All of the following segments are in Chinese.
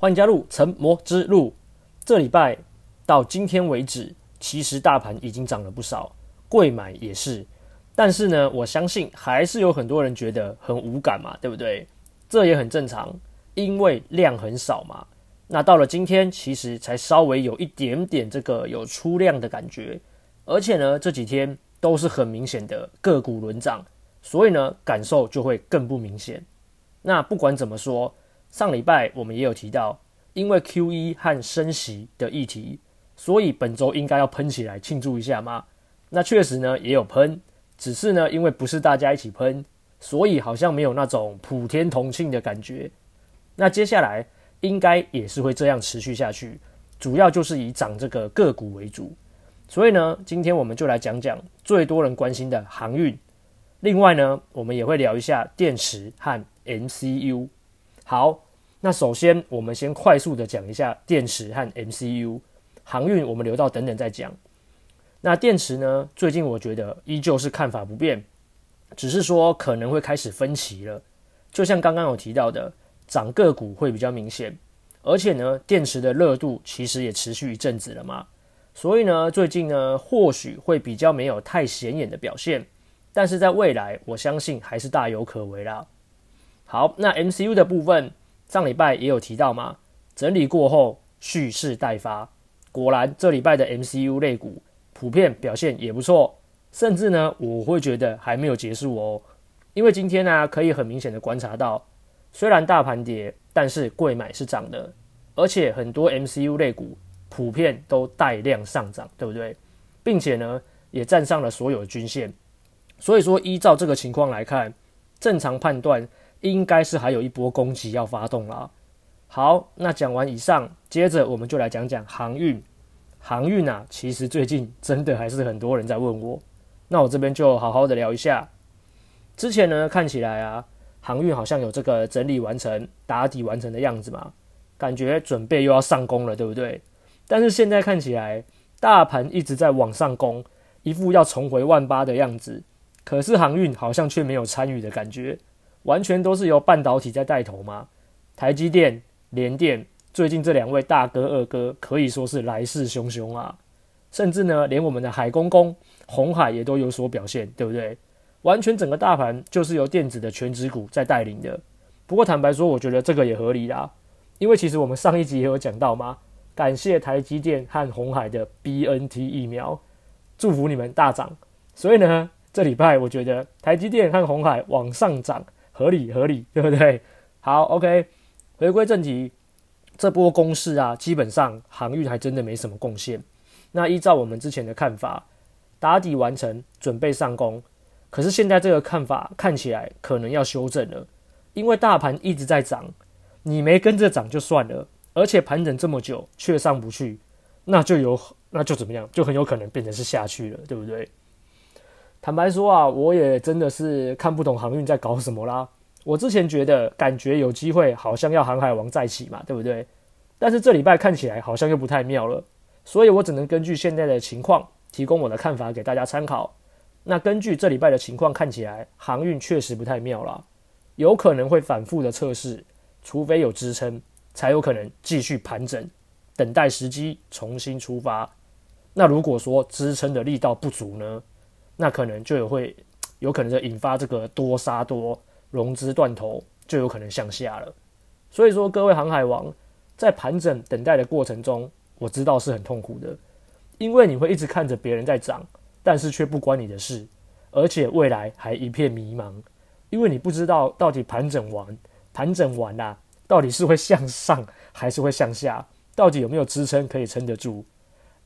欢迎加入成魔之路。这礼拜到今天为止，其实大盘已经涨了不少，贵买也是。但是呢，我相信还是有很多人觉得很无感嘛，对不对？这也很正常，因为量很少嘛。那到了今天，其实才稍微有一点点这个有出量的感觉，而且呢，这几天都是很明显的个股轮涨，所以呢，感受就会更不明显。那不管怎么说。上礼拜我们也有提到，因为 QE 和升息的议题，所以本周应该要喷起来庆祝一下吗。那确实呢也有喷，只是呢因为不是大家一起喷，所以好像没有那种普天同庆的感觉。那接下来应该也是会这样持续下去，主要就是以涨这个个股为主。所以呢，今天我们就来讲讲最多人关心的航运。另外呢，我们也会聊一下电池和 MCU。好，那首先我们先快速的讲一下电池和 MCU，航运我们留到等等再讲。那电池呢，最近我觉得依旧是看法不变，只是说可能会开始分歧了。就像刚刚有提到的，涨个股会比较明显，而且呢，电池的热度其实也持续一阵子了嘛，所以呢，最近呢或许会比较没有太显眼的表现，但是在未来，我相信还是大有可为啦。好，那 MCU 的部分，上礼拜也有提到嘛，整理过后蓄势待发。果然，这礼拜的 MCU 类股普遍表现也不错，甚至呢，我会觉得还没有结束哦。因为今天呢、可以很明显的观察到，虽然大盘跌，但是贵买是涨的，而且很多 MCU 类股普遍都带量上涨，对不对？并且呢，也站上了所有的均线。所以说，依照这个情况来看，正常判断。应该是还有一波攻击要发动了。好，那讲完以上，接着我们就来讲讲航运。航运啊，其实最近真的还是很多人在问我，那我这边就好好的聊一下。之前呢，看起来啊，航运好像有这个整理完成、打底完成的样子嘛，感觉准备又要上攻了，对不对？但是现在看起来，大盘一直在往上攻，一副要重回万八的样子，可是航运好像却没有参与的感觉。完全都是由半导体在带头吗？台积电、联电最近这两位大哥二哥可以说是来势汹汹啊！甚至呢，连我们的海公公红海也都有所表现，对不对？完全整个大盘就是由电子的权值股在带领的。不过坦白说，我觉得这个也合理啦，因为其实我们上一集也有讲到嘛，感谢台积电和红海的 BNT 疫苗，祝福你们大涨。所以呢，这礼拜我觉得台积电和红海往上涨。合理合理，对不对？好，OK，回归正题，这波攻势啊，基本上航运还真的没什么贡献。那依照我们之前的看法，打底完成，准备上攻。可是现在这个看法看起来可能要修正了，因为大盘一直在涨，你没跟着涨就算了，而且盘整这么久却上不去，那就有那就怎么样，就很有可能变成是下去了，对不对？坦白说啊，我也真的是看不懂航运在搞什么啦。我之前觉得感觉有机会，好像要航海王再起嘛，对不对？但是这礼拜看起来好像又不太妙了，所以我只能根据现在的情况提供我的看法给大家参考。那根据这礼拜的情况看起来，航运确实不太妙了，有可能会反复的测试，除非有支撑，才有可能继续盘整，等待时机重新出发。那如果说支撑的力道不足呢？那可能就有会有可能就引发这个多杀多，融资断头，就有可能向下了。所以说，各位航海王在盘整等待的过程中，我知道是很痛苦的，因为你会一直看着别人在涨，但是却不关你的事，而且未来还一片迷茫，因为你不知道到底盘整完盘整完啦、到底是会向上还是会向下，到底有没有支撑可以撑得住？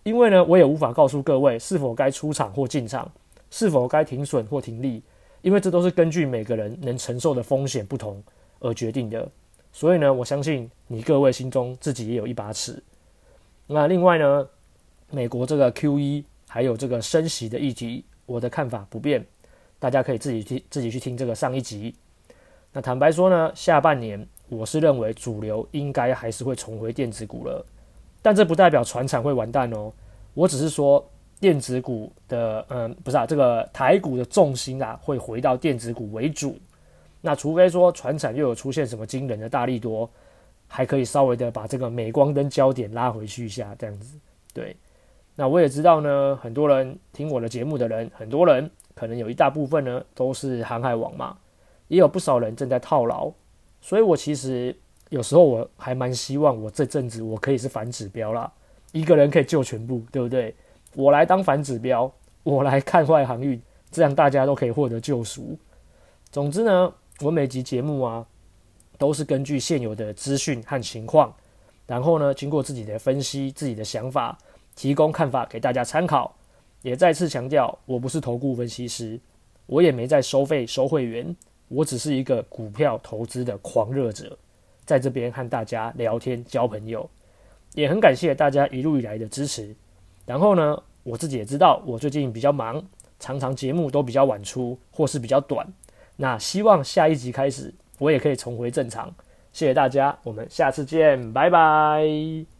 因为呢，我也无法告诉各位是否该出场或进场。是否该停损或停利？因为这都是根据每个人能承受的风险不同而决定的。所以呢，我相信你各位心中自己也有一把尺。那另外呢，美国这个 QE 还有这个升息的议题，我的看法不变，大家可以自己听自己去听这个上一集。那坦白说呢，下半年我是认为主流应该还是会重回电子股了，但这不代表船产会完蛋哦。我只是说。电子股的，嗯，不是啊，这个台股的重心啊，会回到电子股为主。那除非说船产又有出现什么惊人的大利多，还可以稍微的把这个镁光灯焦点拉回去一下，这样子。对，那我也知道呢，很多人听我的节目的人，很多人可能有一大部分呢都是航海王嘛，也有不少人正在套牢，所以我其实有时候我还蛮希望我这阵子我可以是反指标啦，一个人可以救全部，对不对？我来当反指标，我来看坏航运，这样大家都可以获得救赎。总之呢，我每集节目啊。都是根据现有的资讯和情况，然后呢，经过自己的分析、自己的想法，提供看法给大家参考。也再次强调，我不是投顾分析师，我也没在收费收会员，我只是一个股票投资的狂热者，在这边和大家聊天交朋友，也很感谢大家一路以来的支持。然后呢，我自己也知道，我最近比较忙，常常节目都比较晚出，或是比较短。那希望下一集开始。我也可以重回正常，谢谢大家，我们下次见，拜拜。